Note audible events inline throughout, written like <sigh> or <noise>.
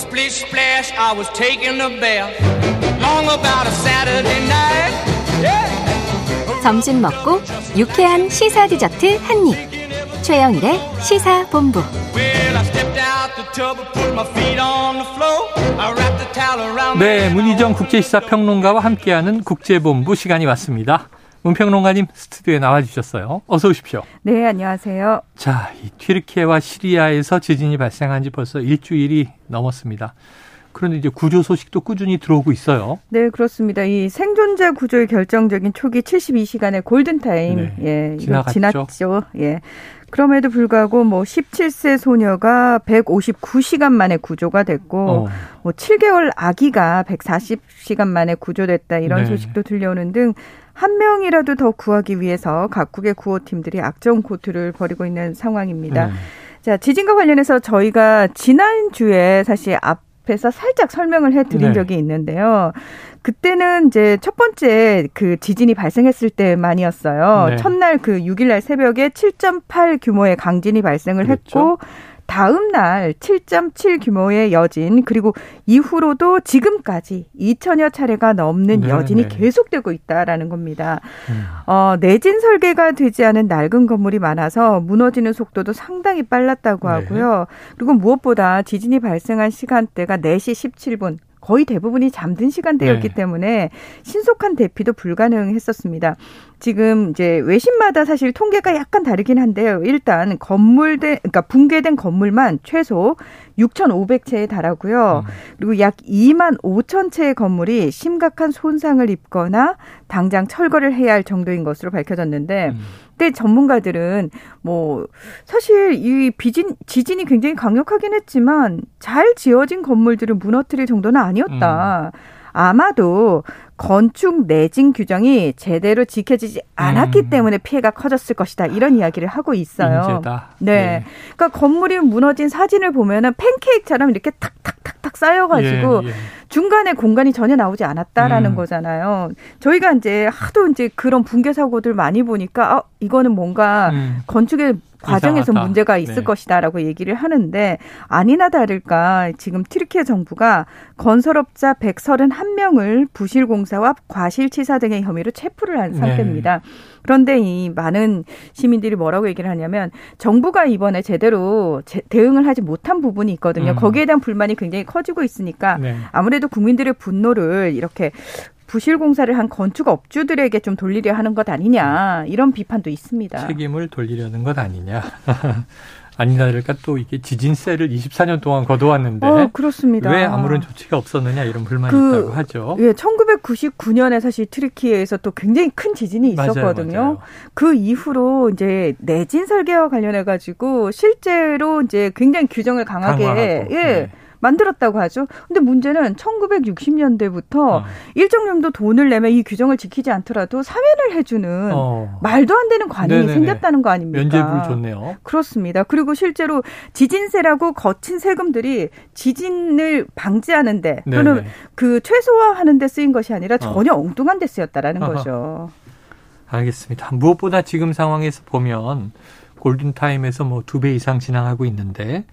Splish splash, I was taking a bath. Long about a Saturday night. Yeah. 점심 먹고 유쾌한 시사 디저트 한 입. 최영일의 시사 본부. Well, I stepped out the tub and put my feet on the floor. I wrapped the towel around 네, 문희정 국제시사평론가와 함께하는 국제본부 시간이 왔습니다. 문평론가님 스튜디오에 나와주셨어요. 어서 오십시오. 네, 안녕하세요. 자, 이 튀르키예와 시리아에서 지진이 발생한 지 벌써 일주일이 넘었습니다. 그런데 이제 구조 소식도 꾸준히 들어오고 있어요. 네, 그렇습니다. 이 생존자 구조의 결정적인 초기 72시간의 골든타임, 네, 예, 지나갔죠. 지났죠. 예. 그럼에도 불구하고 뭐 17세 소녀가 159시간 만에 구조가 됐고, 어, 뭐 7개월 아기가 140시간 만에 구조됐다 이런 네. 소식도 들려오는 등 한 명이라도 더 구하기 위해서 각국의 구호팀들이 악정 고투를 벌이고 있는 상황입니다. 네. 자, 지진과 관련해서 저희가 지난주에 사실 앞 에서 살짝 설명을 해 드린 네. 적이 있는데요. 그때는 이제 첫 번째 그 지진이 발생했을 때만이었어요. 네. 첫날 그 6일날 새벽에 7.8 규모의 강진이 발생을 그랬죠. 했고, 다음 날 7.7 규모의 여진, 그리고 이후로도 지금까지 2천여 차례가 넘는 네, 여진이 네. 계속되고 있다라는 겁니다. 음. 어, 내진 설계가 되지 않은 낡은 건물이 많아서 무너지는 속도도 상당히 빨랐다고 네. 하고요. 그리고 무엇보다 지진이 발생한 시간대가 4시 17분. 거의 대부분이 잠든 시간대였기 네. 때문에 신속한 대피도 불가능했었습니다. 지금 이제 외신마다 사실 통계가 약간 다르긴 한데요. 일단 건물된 그러니까 붕괴된 건물만 최소 6,500채에 달하고요. 음. 그리고 약 2만 5천 채의 건물이 심각한 손상을 입거나 당장 철거를 해야 할 정도인 것으로 밝혀졌는데 음. 그때 전문가들은 뭐 사실 이 비진 지진이 굉장히 강력하긴 했지만 잘 지어진 건물들을 무너뜨릴 정도는 아니었다. 아마도 건축 내진 규정이 제대로 지켜지지 않았기 음. 때문에 피해가 커졌을 것이다. 이런 이야기를 하고 있어요. 인재다. 네. 그러니까 건물이 무너진 사진을 보면은 팬케이크처럼 이렇게 탁탁탁탁 쌓여가지고 예, 예. 중간에 공간이 전혀 나오지 않았다라는 음. 거잖아요. 저희가 이제 하도 이제 그런 붕괴 사고들 많이 보니까 아, 이거는 뭔가 음. 건축의 과정에서 이상하다. 문제가 있을 네. 것이다라고 얘기를 하는데 아니나 다를까 지금 튀르키예 정부가 건설업자 131명을 부실공사와 과실치사 등의 혐의로 체포를 한 네. 상태입니다. 그런데 이 많은 시민들이 뭐라고 얘기를 하냐면 정부가 이번에 제대로 제- 대응을 하지 못한 부분이 있거든요. 음. 거기에 대한 불만이 굉장히 커지고 있으니까 네. 아무래도 국민들의 분노를 이렇게 부실 공사를 한 건축 업주들에게 좀 돌리려 하는 것 아니냐 이런 비판도 있습니다. 책임을 돌리려는 것 아니냐. <laughs> 아니나 다를까 또 이게 지진세를 24년 동안 거둬왔는데 어, 그렇습니다. 왜 아무런 조치가 없었느냐 이런 불만이 그- 있다고 하죠. 예, 1999년에 사실 트리키에서 또 굉장히 큰 지진이 맞아요, 있었거든요. 맞아요. 그 이후로 이제 내진 설계와 관련해 가지고 실제로 이제 굉장히 규정을 강하게 강화하고, 예. 네. 만들었다고 하죠. 근데 문제는 1960년대부터 어. 일정 정도 돈을 내면 이 규정을 지키지 않더라도 사면을 해주는 어. 말도 안 되는 관행이 네네네. 생겼다는 거 아닙니까? 면죄부를 줬네요. 그렇습니다. 그리고 실제로 지진세라고 거친 세금들이 지진을 방지하는데 또는 네네. 그 최소화하는 데 쓰인 것이 아니라 어. 전혀 엉뚱한 데 쓰였다라는 아하. 거죠. 알겠습니다. 무엇보다 지금 상황에서 보면 골든타임에서 뭐 두 배 이상 진행하고 있는데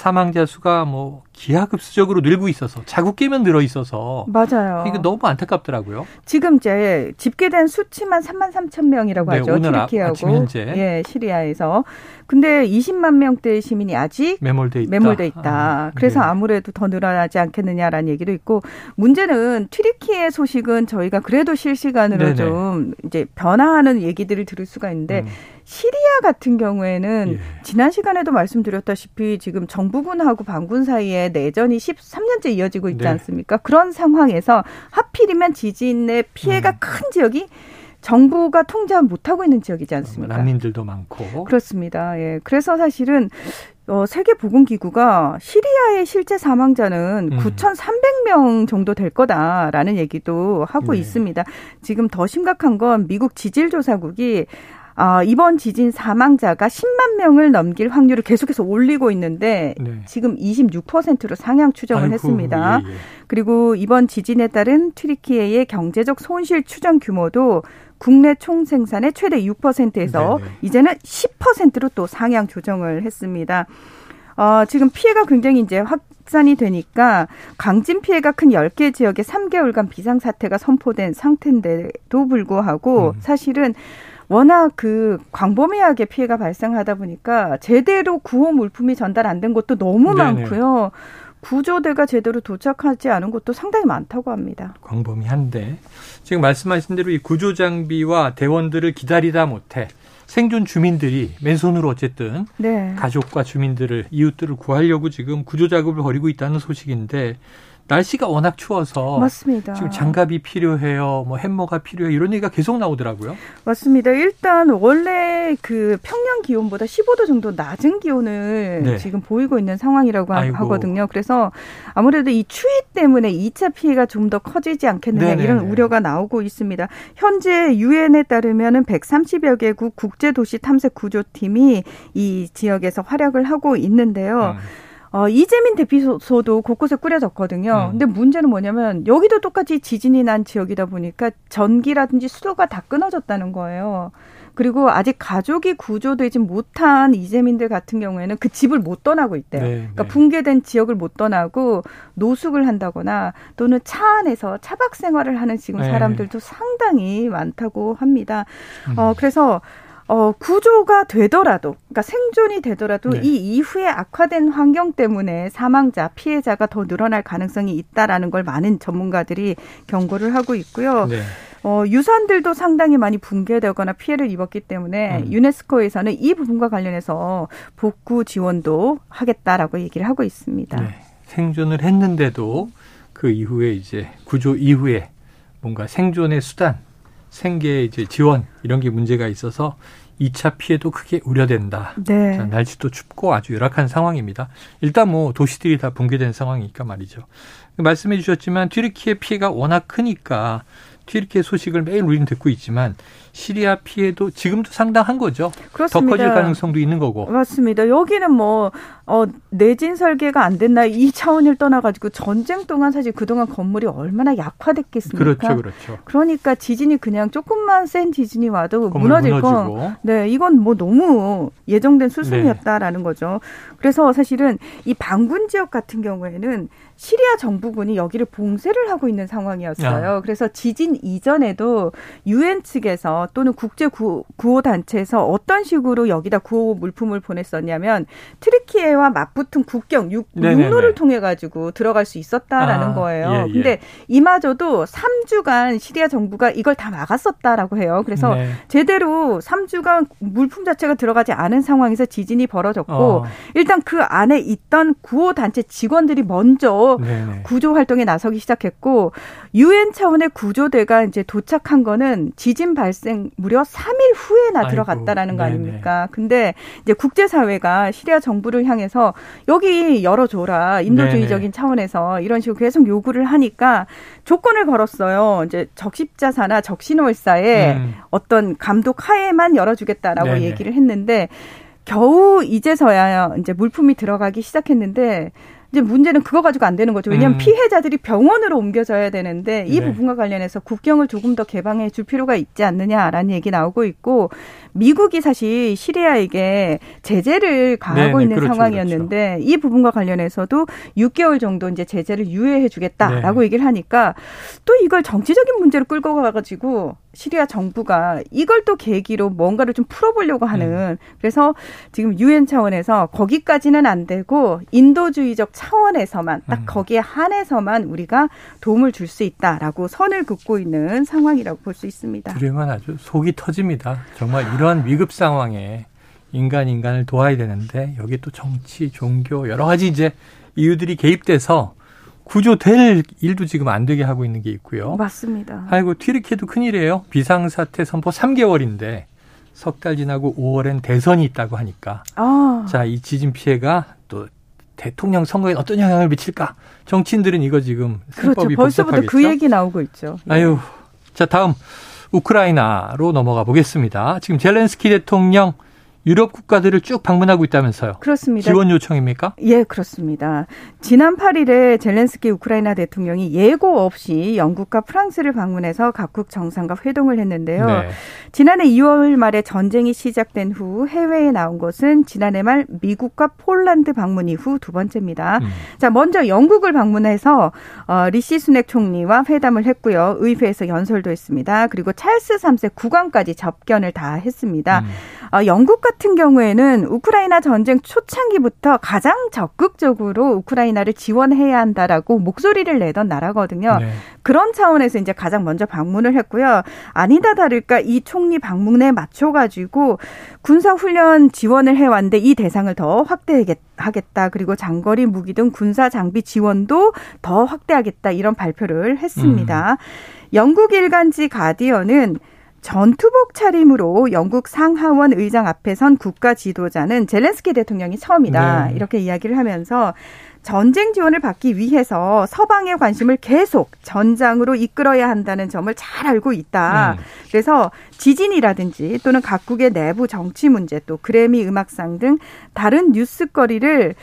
사망자 수가 뭐 기하급수적으로 늘고 있어서 자국 깨면 늘어 있어서 맞아요. 이게 너무 안타깝더라고요. 지금 이제 집계된 수치만 3만 3천 명이라고 네, 하죠. 오늘 아- 튀르키예하고 아침 현재. 예, 시리아에서. 근데 20만 명대의 시민이 아직 매몰돼 있다. 매몰돼 있다. 아, 그래서 네. 아무래도 더 늘어나지 않겠느냐라는 얘기도 있고 문제는 튀르키예 소식은 저희가 그래도 실시간으로 네네. 좀 이제 변화하는 얘기들을 들을 수가 있는데 음, 시리아 같은 경우에는 예. 지난 시간에도 말씀드렸다시피 지금 정 부군하고 반군 사이에 내전이 13년째 이어지고 있지 네. 않습니까? 그런 상황에서 하필이면 지진의 피해가 음. 큰 지역이 정부가 통제 못하고 있는 지역이지 않습니까? 난민들도 많고. 그렇습니다. 예. 그래서 사실은 어, 세계보건기구가 시리아의 실제 사망자는 음. 9,300명 정도 될 거다라는 얘기도 하고 네. 있습니다. 지금 더 심각한 건 미국 지질조사국이 아, 이번 지진 사망자가 10만 명을 넘길 확률을 계속해서 올리고 있는데 네. 지금 26%로 상향 추정을 아이고, 했습니다. 예, 예. 그리고 이번 지진에 따른 튀르키예의 경제적 손실 추정 규모도 국내 총 생산의 최대 6%에서 네네. 이제는 10%로 또 상향 조정을 했습니다. 어, 지금 피해가 굉장히 이제 확 확산이 되니까 강진 피해가 큰 10개 지역에 3개월간 비상사태가 선포된 상태인데도 불구하고 음. 사실은 워낙 그 광범위하게 피해가 발생하다 보니까 제대로 구호 물품이 전달 안된 곳도 너무 네네. 많고요. 구조대가 제대로 도착하지 않은 곳도 상당히 많다고 합니다. 광범위한데 지금 말씀하신 대로 이 구조 장비와 대원들을 기다리다 못해 생존 주민들이 맨손으로 어쨌든 네. 가족과 주민들을 이웃들을 구하려고 지금 구조 작업을 벌이고 있다는 소식인데 날씨가 워낙 추워서 맞습니다. 지금 장갑이 필요해요, 뭐 햄머가 필요해 요 이런 얘기가 계속 나오더라고요. 맞습니다. 일단 원래 그 평년 기온보다 15도 정도 낮은 기온을 네. 지금 보이고 있는 상황이라고 하- 아이고. 하거든요. 그래서 아무래도 이 추위 때문에 2차 피해가 좀 더 커지지 않겠느냐 네네네. 이런 우려가 나오고 있습니다. 현재 유엔에 따르면은 130여 개국 국제 도시 탐색 구조팀이 이 지역에서 활약을 하고 있는데요. 음. 어, 이재민 대피소도 곳곳에 꾸려졌거든요. 음. 근데 문제는 뭐냐면 여기도 똑같이 지진이 난 지역이다 보니까 전기라든지 수도가 다 끊어졌다는 거예요. 그리고 아직 가족이 구조되지 못한 이재민들 같은 경우에는 그 집을 못 떠나고 있대요. 네, 그러니까 네. 붕괴된 지역을 못 떠나고 노숙을 한다거나 또는 차 안에서 차박 생활을 하는 지금 네. 사람들도 상당히 많다고 합니다. 음. 어, 그래서 어, 구조가 되더라도, 그러니까 생존이 되더라도 네. 이 이후에 악화된 환경 때문에 사망자, 피해자가 더 늘어날 가능성이 있다라는 걸 많은 전문가들이 경고를 하고 있고요. 네. 어, 유산들도 상당히 많이 붕괴되거나 피해를 입었기 때문에 음. 유네스코에서는 이 부분과 관련해서 복구 지원도 하겠다라고 얘기를 하고 있습니다. 네. 생존을 했는데도 그 이후에 이제 구조 이후에 뭔가 생존의 수단, 생계의 이제 지원 이런 게 문제가 있어서 2차 피해도 크게 우려된다. 네. 자, 날씨도 춥고 아주 열악한 상황입니다. 일단 뭐 도시들이 다 붕괴된 상황이니까 말이죠. 말씀해 주셨지만 튀르키예 피해가 워낙 크니까 튀르키예 소식을 매일 우리는 듣고 있지만 시리아 피해도 지금도 상당한 거죠. 그렇습니다. 더 커질 가능성도 있는 거고. 맞습니다. 여기는 뭐, 어, 내진 설계가 안 됐나 이 차원을 떠나가지고 전쟁 동안 사실 그동안 건물이 얼마나 약화됐겠습니까? 그렇죠, 그렇죠. 그러니까 지진이 그냥 조금만 센 지진이 와도 무너질 건 무너지고. 네, 이건 뭐 너무 예정된 수순이었다라는 거죠. 그래서 사실은 이 반군 지역 같은 경우에는 시리아 정부군이 여기를 봉쇄를 하고 있는 상황이었어요. 아. 그래서 지진 이전에도 유엔 측에서 또는 국제 구, 호 단체에서 어떤 식으로 여기다 구호 물품을 보냈었냐면 트리키예와 맞붙은 국경 육, 네네네. 육로를 통해 가지고 들어갈 수 있었다라는 아, 거예요. 예, 예. 근데 이마저도 3주간 시리아 정부가 이걸 다 막았었다라고 해요. 그래서 네. 제대로 3주간 물품 자체가 들어가지 않은 상황에서 지진이 벌어졌고 어, 일단 그 안에 있던 구호 단체 직원들이 먼저 네네. 구조 활동에 나서기 시작했고 유엔 차원의 구조대가 이제 도착한 거는 지진 발생 무려 3일 후에나 아이고, 들어갔다라는 거 네네. 아닙니까? 근데 이제 국제 사회가 시리아 정부를 향해서 여기 열어 줘라 인도주의적인 차원에서 이런 식으로 계속 요구를 하니까 조건을 걸었어요. 이제 적십자사나 적신월사에 음. 어떤 감독 하에만 열어 주겠다라고 네네. 얘기를 했는데 겨우 이제서야 이제 물품이 들어가기 시작했는데 이제 문제는 그거 가지고 안 되는 거죠. 왜냐하면 음. 피해자들이 병원으로 옮겨져야 되는데 이 네. 부분과 관련해서 국경을 조금 더 개방해 줄 필요가 있지 않느냐라는 얘기 나오고 있고 미국이 사실 시리아에게 제재를 가하고 네네, 있는 그렇죠, 상황이었는데 이 부분과 관련해서도 6개월 정도 이제 제재를 유예해 주겠다라고 네. 얘기를 하니까 또 이걸 정치적인 문제로 끌고 가가지고 시리아 정부가 이걸 또 계기로 뭔가를 좀 풀어보려고 하는 그래서 지금 유엔 차원에서 거기까지는 안 되고 인도주의적 차원에서만 딱 음. 거기에 한해서만 우리가 도움을 줄 수 있다라고 선을 긋고 있는 상황이라고 볼 수 있습니다. 들으면 아주 속이 터집니다. 정말 이러한 위급 상황에 인간 인간을 도와야 되는데 여기 또 정치, 종교 여러 가지 이제 이유들이 개입돼서 구조될 일도 지금 안 되게 하고 있는 게 있고요. 맞습니다. 아이고 튀르키예도 큰일이에요. 비상사태 선포 3개월인데 석 달 지나고 5월엔 대선이 있다고 하니까 아, 자이 지진 피해가 또 대통령 선거에 어떤 영향을 미칠까? 정치인들은 이거 지금 그렇죠. 벌써부터 그 복잡하겠죠? 얘기 나오고 있죠. 예. 아유, 자 다음 우크라이나로 넘어가 보겠습니다. 지금 젤렌스키 대통령 유럽 국가들을 쭉 방문하고 있다면서요. 그렇습니다. 지원 요청입니까? 예, 그렇습니다. 지난 8일에 젤렌스키 우크라이나 대통령이 예고 없이 영국과 프랑스를 방문해서 각국 정상과 회동을 했는데요. 네. 지난해 2월 말에 전쟁이 시작된 후 해외에 나온 것은 지난해 말 미국과 폴란드 방문 이후 두 번째입니다. 음. 자, 먼저 영국을 방문해서 어, 리시 수넥 총리와 회담을 했고요. 의회에서 연설도 했습니다. 그리고 찰스 3세 국왕까지 접견을 다 했습니다. 음. 어, 영국 같은 경우에는 우크라이나 전쟁 초창기부터 가장 적극적으로 우크라이나를 지원해야 한다라고 목소리를 내던 나라거든요. 네. 그런 차원에서 이제 가장 먼저 방문을 했고요. 아니다 다를까 이 총리 방문에 맞춰가지고 군사훈련 지원을 해왔는데 이 대상을 더 확대하겠다. 그리고 장거리 무기 등 군사 장비 지원도 더 확대하겠다. 이런 발표를 했습니다. 음. 영국 일간지 가디언은 전투복 차림으로 영국 상하원 의장 앞에 선 국가 지도자는 젤렌스키 대통령이 처음이다. 네. 이렇게 이야기를 하면서 전쟁 지원을 받기 위해서 서방의 관심을 계속 전장으로 이끌어야 한다는 점을 잘 알고 있다. 음. 그래서 지진이라든지 또는 각국의 내부 정치 문제 또 그래미 음악상 등 다른 뉴스거리를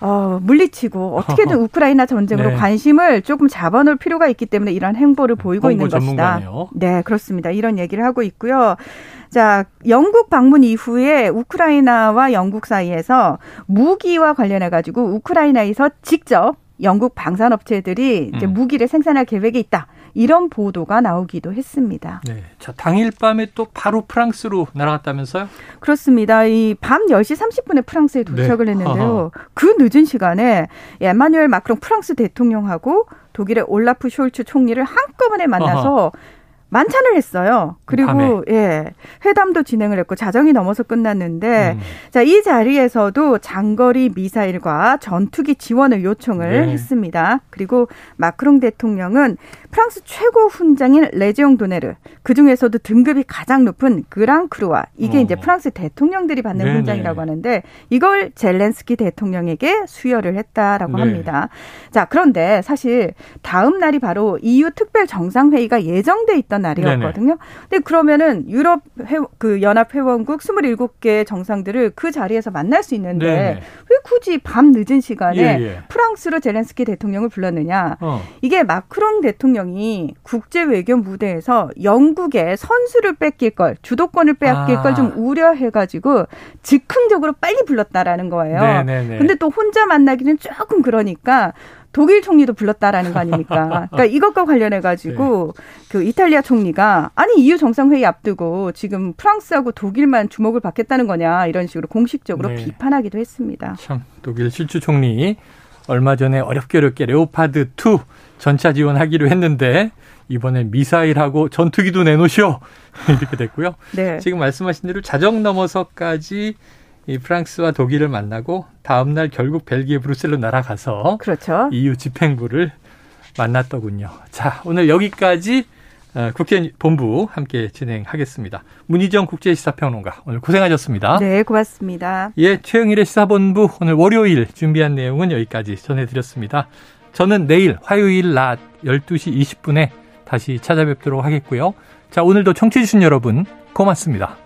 어, 물리치고 어떻게든 <laughs> 우크라이나 전쟁으로 네. 관심을 조금 잡아놓을 필요가 있기 때문에 이런 행보를 보이고 있는 전문가네요. 것이다. 네, 그렇습니다. 이런 얘기를 하고 있고요. 자, 영국 방문 이후에 우크라이나와 영국 사이에서 무기와 관련해 가지고 우크라이나에서 직접 영국 방산업체들이 이제 음. 무기를 생산할 계획이 있다. 이런 보도가 나오기도 했습니다. 네. 자, 당일 밤에 또 바로 프랑스로 날아갔다면서요? 그렇습니다. 이 밤 10시 30분에 프랑스에 도착을 네. 했는데요. 그 늦은 시간에 에마뉴엘 마크롱 프랑스 대통령하고 독일의 올라프 숄츠 총리를 한꺼번에 만나서 어허. 만찬을 했어요. 그리고 밤에. 예 회담도 진행을 했고 자정이 넘어서 끝났는데 음. 자이 자리에서도 장거리 미사일과 전투기 지원을 요청을 네. 했습니다. 그리고 마크롱 대통령은 프랑스 최고 훈장인 레지옹 도네르 그 중에서도 등급이 가장 높은 그랑 크루와 이게 어. 이제 프랑스 대통령들이 받는 네네. 훈장이라고 하는데 이걸 젤렌스키 대통령에게 수여를 했다라고 네. 합니다. 자 그런데 사실 다음 날이 바로 EU 특별 정상회의가 예정돼 있던 날이었거든요. 네네. 근데 그러면은 유럽 회, 그 연합 회원국 27개 정상들을 그 자리에서 만날 수 있는데 네네. 왜 굳이 밤 늦은 시간에 예, 예. 프랑스로 젤렌스키 대통령을 불렀느냐? 어. 이게 마크롱 대통령 대통령이 국제 외교 무대에서 영국의 선수를 뺏길 걸, 주도권을 빼앗길 아. 걸좀 우려해 가지고 즉흥적으로 빨리 불렀다라는 거예요. 네네네. 근데 또 혼자 만나기는 조금 그러니까 독일 총리도 불렀다라는 거 아닙니까? <laughs> 그러니까 이것과 관련해 가지고 네. 그 이탈리아 총리가 아니 EU 정상회의 앞두고 지금 프랑스하고 독일만 주목을 받겠다는 거냐 이런 식으로 공식적으로 네. 비판하기도 했습니다. 참 독일 실주 총리 얼마 전에 어렵게 어렵게 레오파드 2 전차 지원하기로 했는데 이번에 미사일하고 전투기도 내놓으시오 <laughs> 이렇게 됐고요. 네. 지금 말씀하신 대로 자정 넘어서까지 이 프랑스와 독일을 만나고 다음 날 결국 벨기에 브뤼셀로 날아가서 그렇죠. EU 집행부를 만났더군요. 자, 오늘 여기까지 어, 국회 본부 함께 진행하겠습니다. 문희정 국제시사평론가 오늘 고생하셨습니다. 네, 고맙습니다. 예, 최영일의 시사본부 오늘 월요일 준비한 내용은 여기까지 전해드렸습니다. 저는 내일 화요일 낮 12시 20분에 다시 찾아뵙도록 하겠고요. 자, 오늘도 청취해주신 여러분 고맙습니다.